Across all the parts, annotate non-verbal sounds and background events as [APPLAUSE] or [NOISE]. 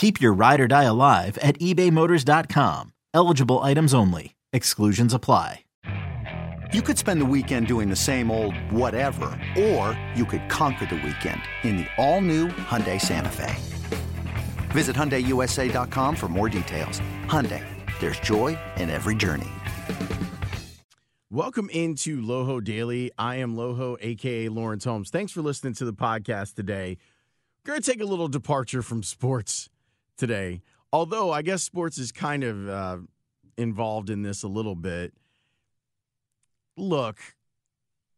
Keep your ride or die alive at ebaymotors.com. Eligible items only. Exclusions apply. You could spend the weekend doing the same old whatever, or you could conquer the weekend in the all-new Hyundai Santa Fe. Visit HyundaiUSA.com for more details. Hyundai, there's joy in every journey. Welcome into Loho Daily. I am Loho, aka Lawrence Holmes. Thanks for listening to the podcast today. We're going to take a little departure from sports today. Although I guess sports is kind of uh, involved in this a little bit. Look,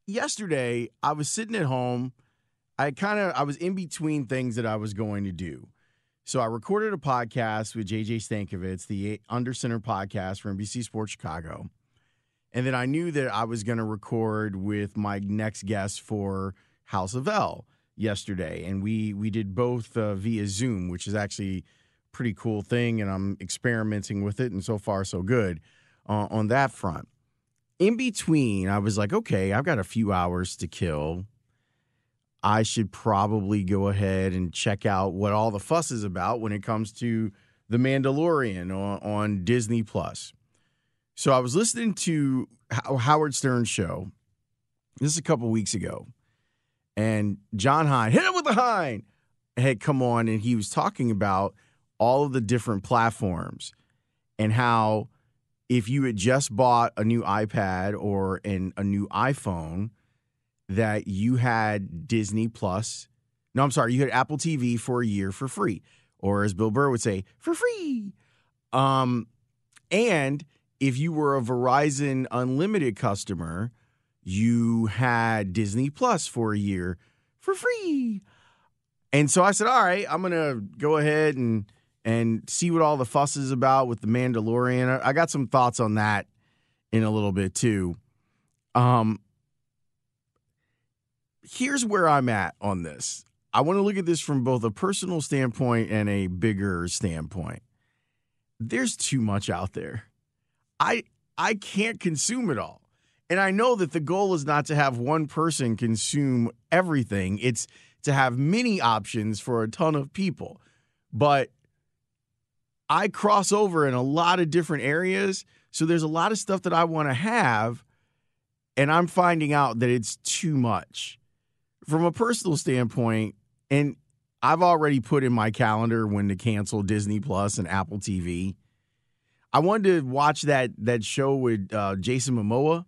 yesterday I was sitting at home. I kind of I was in between things that I was going to do. So I recorded a podcast with JJ Stankevitz, the Under Center podcast for NBC Sports Chicago. And then I knew that I was going to record with my next guest for House of L yesterday, and we we did both uh, via Zoom, which is actually pretty cool thing, and I'm experimenting with it, and so far so good uh, on that front. In between, I was like, okay, I've got a few hours to kill. I should probably go ahead and check out what all the fuss is about when it comes to The Mandalorian on, on Disney Plus. So I was listening to Howard Stern's show. This is a couple weeks ago, and Jon Hein, hit him with the Hein, had come on, and he was talking about all of the different platforms and how if you had just bought a new iPad or an, a new iPhone, that you had Disney Plus. No, I'm sorry, you had Apple TV for a year for free, or as Bill Burr would say, for free. Um, and if you were a Verizon Unlimited customer, you had Disney Plus for a year for free. And so I said, all right, I'm going to go ahead and and see what all the fuss is about with the Mandalorian. I got some thoughts on that in a little bit too. Um here's where I'm at on this. I want to look at this from both a personal standpoint and a bigger standpoint. There's too much out there. I I can't consume it all. And I know that the goal is not to have one person consume everything. It's to have many options for a ton of people. But I cross over in a lot of different areas. So there's a lot of stuff that I want to have. And I'm finding out that it's too much. From a personal standpoint, and I've already put in my calendar when to cancel Disney Plus and Apple TV. I wanted to watch that that show with uh, Jason Momoa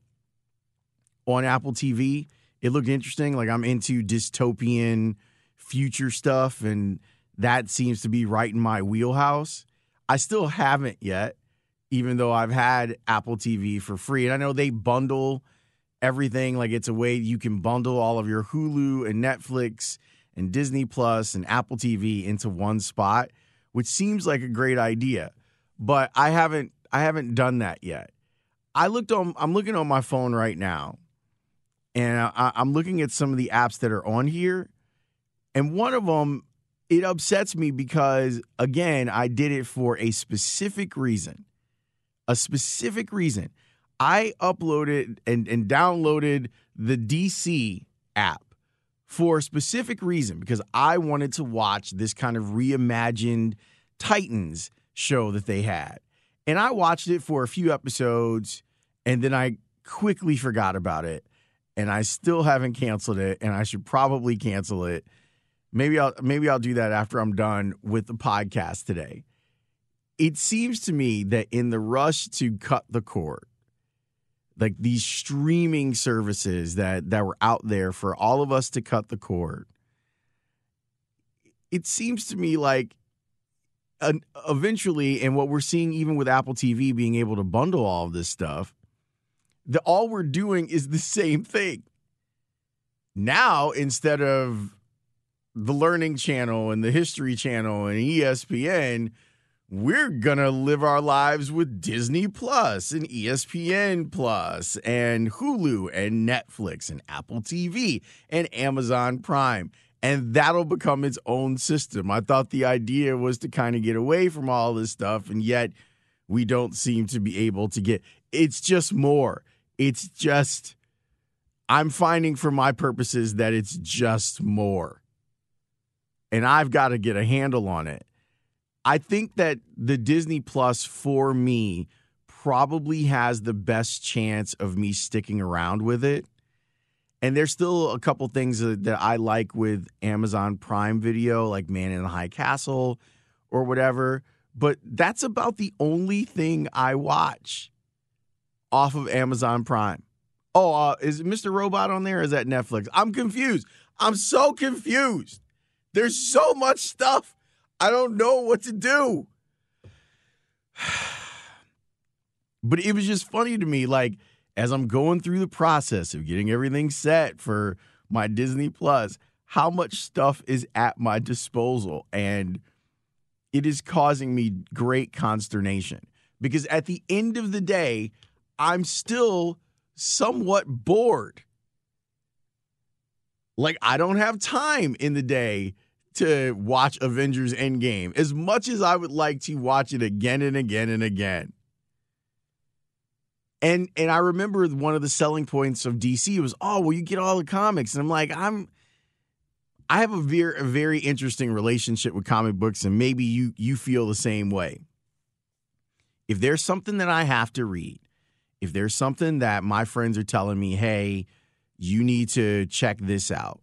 on Apple TV. It looked interesting. Like I'm into dystopian future stuff, and that seems to be right in my wheelhouse. I still haven't yet, even though I've had Apple TV for free. And I know they bundle everything. Like it's a way you can bundle all of your Hulu and Netflix and Disney Plus and Apple TV into one spot, which seems like a great idea but I haven't I haven't done that yet. I looked on I'm looking on my phone right now, and I, I'm looking at some of the apps that are on here, and one of them it upsets me because again I did it for a specific reason, a specific reason. I uploaded and, and downloaded the DC app for a specific reason because I wanted to watch this kind of reimagined Titans show that they had. And I watched it for a few episodes and then I quickly forgot about it. And I still haven't canceled it and I should probably cancel it. Maybe I'll maybe I'll do that after I'm done with the podcast today. It seems to me that in the rush to cut the cord, like these streaming services that that were out there for all of us to cut the cord. It seems to me like eventually, and what we're seeing even with Apple TV being able to bundle all of this stuff, that all we're doing is the same thing. Now, instead of the Learning Channel and the History Channel and ESPN, we're gonna live our lives with Disney Plus and ESPN Plus and Hulu and Netflix and Apple TV and Amazon Prime. And that'll become its own system. I thought the idea was to kind of get away from all this stuff, and yet we don't seem to be able to get it's just more. It's just I'm finding for my purposes that it's just more. And I've got to get a handle on it. I think that the Disney Plus for me probably has the best chance of me sticking around with it. And there's still a couple things that I like with Amazon Prime Video, like Man in the High Castle or whatever. But that's about the only thing I watch off of Amazon Prime. Oh, uh, is Mr. Robot on there? is that Netflix? I'm confused. I'm so confused. There's so much stuff I don't know what to do. [SIGHS] but it was just funny to me, like, as I'm going through the process of getting everything set for my Disney Plus, how much stuff is at my disposal. And it is causing me great consternation because at the end of the day, I'm still somewhat bored. Like, I don't have time in the day to watch Avengers Endgame as much as I would like to watch it again and again and again. And and I remember one of the selling points of DC was, oh, well, you get all the comics. And I'm like, I'm I have a very a very interesting relationship with comic books, and maybe you you feel the same way. If there's something that I have to read, if there's something that my friends are telling me, hey, you need to check this out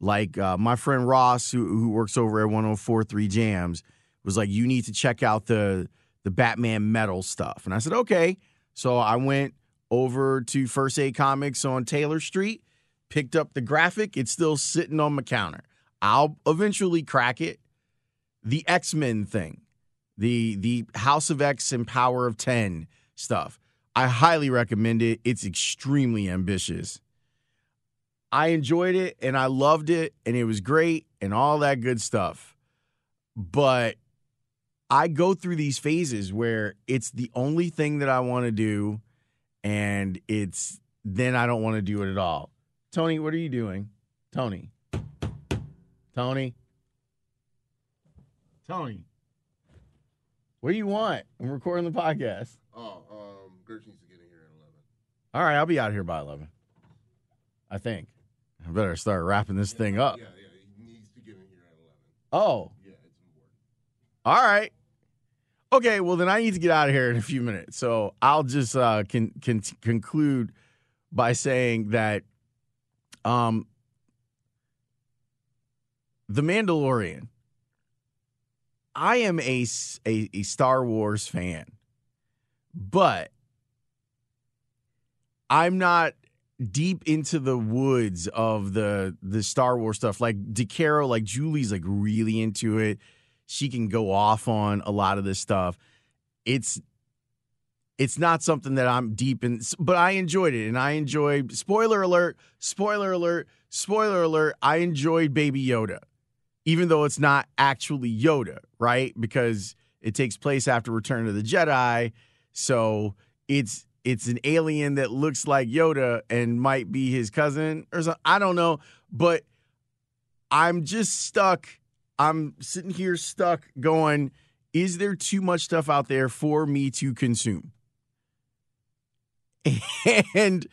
like uh, my friend Ross, who, who works over at 1043 Jams, was like, you need to check out the the Batman metal stuff. And I said, okay. So I went over to First Aid Comics on Taylor Street, picked up the graphic. It's still sitting on my counter. I'll eventually crack it. The X Men thing, the the House of X and Power of Ten stuff. I highly recommend it. It's extremely ambitious. I enjoyed it and I loved it and it was great and all that good stuff. But I go through these phases where it's the only thing that I want to do and it's then I don't want to do it at all. Tony, what are you doing? Tony. Tony. Tony. What do you want? I'm recording the podcast. Oh, um, Gertz needs to get in here at 11. All right, I'll be out here by 11. I think. I better start wrapping this thing up. Yeah, yeah, he needs to get in here at 11. Oh, Yeah, it's important. all right. Okay, well then I need to get out of here in a few minutes. So I'll just uh, can, can conclude by saying that um, the Mandalorian. I am a a Star Wars fan, but I'm not deep into the woods of the the Star Wars stuff. Like DiCaro, like Julie's like really into it. She can go off on a lot of this stuff. It's it's not something that I'm deep in, but I enjoyed it, and I enjoyed. Spoiler alert! Spoiler alert! Spoiler alert! I enjoyed Baby Yoda, even though it's not actually Yoda, right? Because it takes place after Return of the Jedi, so it's it's an alien that looks like Yoda and might be his cousin or something. I don't know, but I'm just stuck. I'm sitting here stuck going, is there too much stuff out there for me to consume? [LAUGHS] And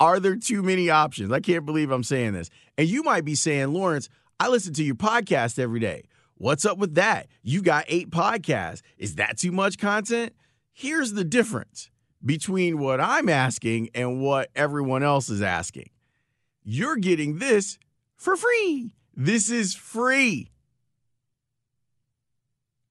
are there too many options? I can't believe I'm saying this. And you might be saying, Lawrence, I listen to your podcast every day. What's up with that? You got eight podcasts. Is that too much content? Here's the difference between what I'm asking and what everyone else is asking. You're getting this for free. This is free.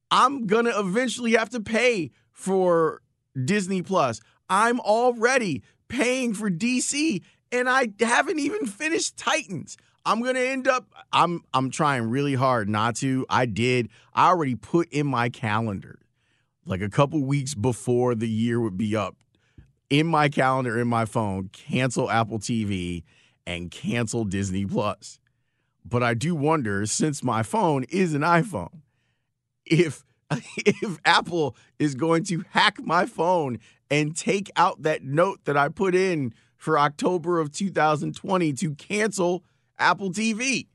I'm going to eventually have to pay for Disney Plus. I'm already paying for DC and I haven't even finished Titans. I'm going to end up I'm I'm trying really hard not to. I did. I already put in my calendar like a couple weeks before the year would be up in my calendar in my phone, cancel Apple TV and cancel Disney Plus. But I do wonder since my phone is an iPhone if [LAUGHS] if Apple is going to hack my phone and take out that note that I put in for October of 2020 to cancel Apple TV.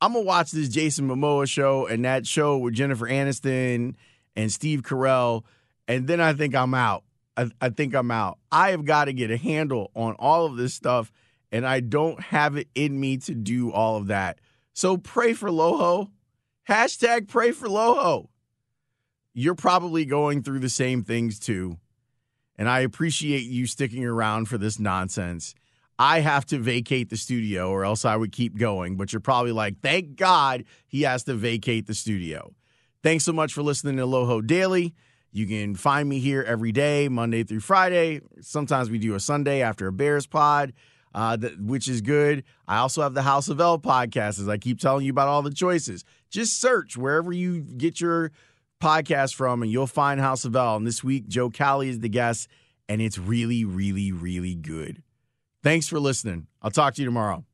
I'm gonna watch this Jason Momoa show and that show with Jennifer Aniston and Steve Carell, and then I think I'm out. I, I think I'm out. I have got to get a handle on all of this stuff, and I don't have it in me to do all of that. So pray for Loho. Hashtag pray for Loho. You're probably going through the same things too. And I appreciate you sticking around for this nonsense. I have to vacate the studio or else I would keep going. But you're probably like, thank God he has to vacate the studio. Thanks so much for listening to Loho Daily. You can find me here every day, Monday through Friday. Sometimes we do a Sunday after a Bears pod, uh, that, which is good. I also have the House of L podcast, as I keep telling you about all the choices. Just search wherever you get your podcast from, and you'll find House of L. And this week, Joe Cowley is the guest, and it's really, really, really good. Thanks for listening. I'll talk to you tomorrow.